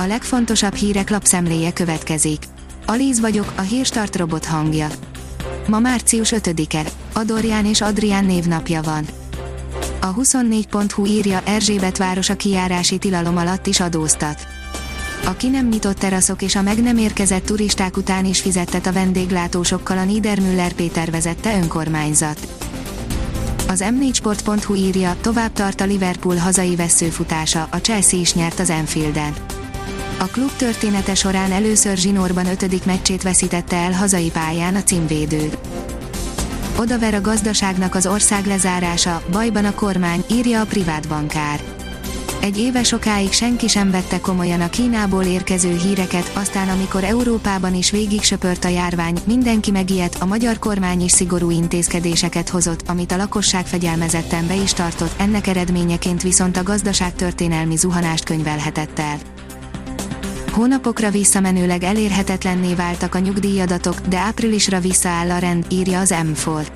A legfontosabb hírek lapszemléje következik. Alíz vagyok, a hírstart robot hangja. Ma március 5-e, Adorján és Adrián névnapja van. A 24.hu írja Erzsébet város a kijárási tilalom alatt is adóztat. A ki nem nyitott teraszok és a meg nem érkezett turisták után is fizettet a vendéglátósokkal a Niedermüller Péter vezette önkormányzat. Az m4sport.hu írja, tovább tart a Liverpool hazai veszőfutása, a Chelsea is nyert az Anfielden. A klub története során először zsinórban ötödik meccsét veszítette el hazai pályán a címvédő. Odaver a gazdaságnak az ország lezárása, bajban a kormány, írja a privát bankár. Egy éve sokáig senki sem vette komolyan a Kínából érkező híreket, aztán amikor Európában is végig söpört a járvány, mindenki megijedt, a magyar kormány is szigorú intézkedéseket hozott, amit a lakosság fegyelmezetten be is tartott, ennek eredményeként viszont a gazdaság történelmi zuhanást könyvelhetett el. Hónapokra visszamenőleg elérhetetlenné váltak a nyugdíjadatok, de áprilisra visszaáll a rend, írja az M4.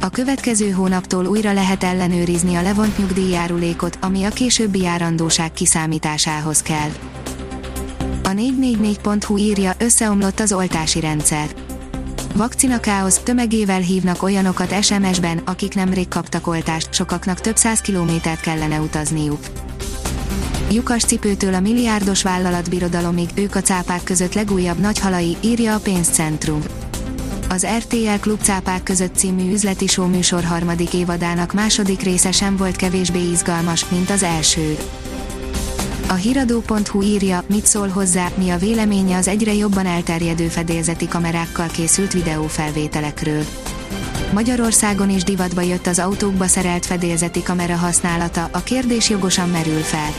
A következő hónaptól újra lehet ellenőrizni a levont nyugdíjjárulékot, ami a későbbi járandóság kiszámításához kell. A 444.hu írja, összeomlott az oltási rendszer. Vakcina káosz, tömegével hívnak olyanokat SMS-ben, akik nemrég kaptak oltást, sokaknak több száz kilométert kellene utazniuk. Lyukas cipőtől a milliárdos vállalatbirodalomig, ők a cápák között legújabb nagy halai, írja a pénzcentrum. Az RTL Klub cápák között című üzleti műsor harmadik évadának második része sem volt kevésbé izgalmas, mint az első. A hiradó.hu írja, mit szól hozzá, mi a véleménye az egyre jobban elterjedő fedélzeti kamerákkal készült videófelvételekről. Magyarországon is divatba jött az autókba szerelt fedélzeti kamera használata, a kérdés jogosan merül fel.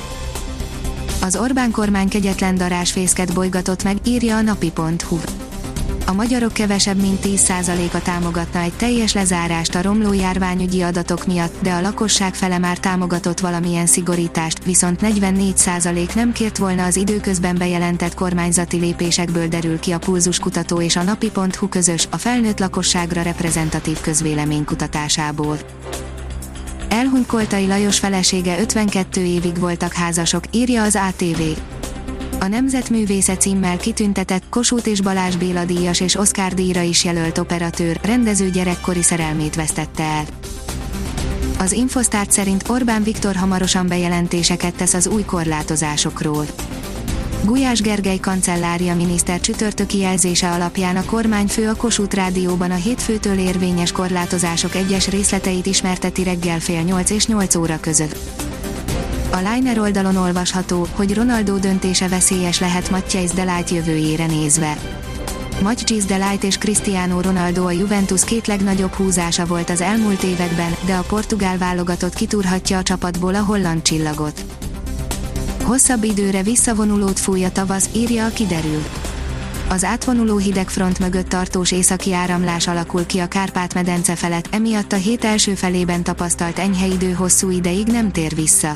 Az Orbán kormány kegyetlen darásfészket bolygatott meg, írja a napi.hu. A magyarok kevesebb mint 10%-a támogatna egy teljes lezárást a romló járványügyi adatok miatt, de a lakosság fele már támogatott valamilyen szigorítást, viszont 44% nem kért volna az időközben bejelentett kormányzati lépésekből derül ki a Pulzus kutató és a napi.hu közös, a felnőtt lakosságra reprezentatív közvéleménykutatásából. Elhunyt Koltai Lajos felesége 52 évig voltak házasok, írja az ATV. A Nemzetművésze címmel kitüntetett Kossuth és Balázs Béla díjas és Oscar díjra is jelölt operatőr, rendező gyerekkori szerelmét vesztette el. Az Infosztárt szerint Orbán Viktor hamarosan bejelentéseket tesz az új korlátozásokról. Gulyás Gergely kancellária miniszter csütörtöki jelzése alapján a kormányfő a Kossuth Rádióban a hétfőtől érvényes korlátozások egyes részleteit ismerteti reggel fél 8 és 8 óra között. A Liner oldalon olvasható, hogy Ronaldo döntése veszélyes lehet Matthijs Delight jövőjére nézve. Matthijs Delight és Cristiano Ronaldo a Juventus két legnagyobb húzása volt az elmúlt években, de a portugál válogatott kitúrhatja a csapatból a holland csillagot. Hosszabb időre visszavonulót fúj a tavasz, írja a kiderül. Az átvonuló hidegfront mögött tartós északi áramlás alakul ki a Kárpát-medence felett, emiatt a hét első felében tapasztalt enyhe idő hosszú ideig nem tér vissza.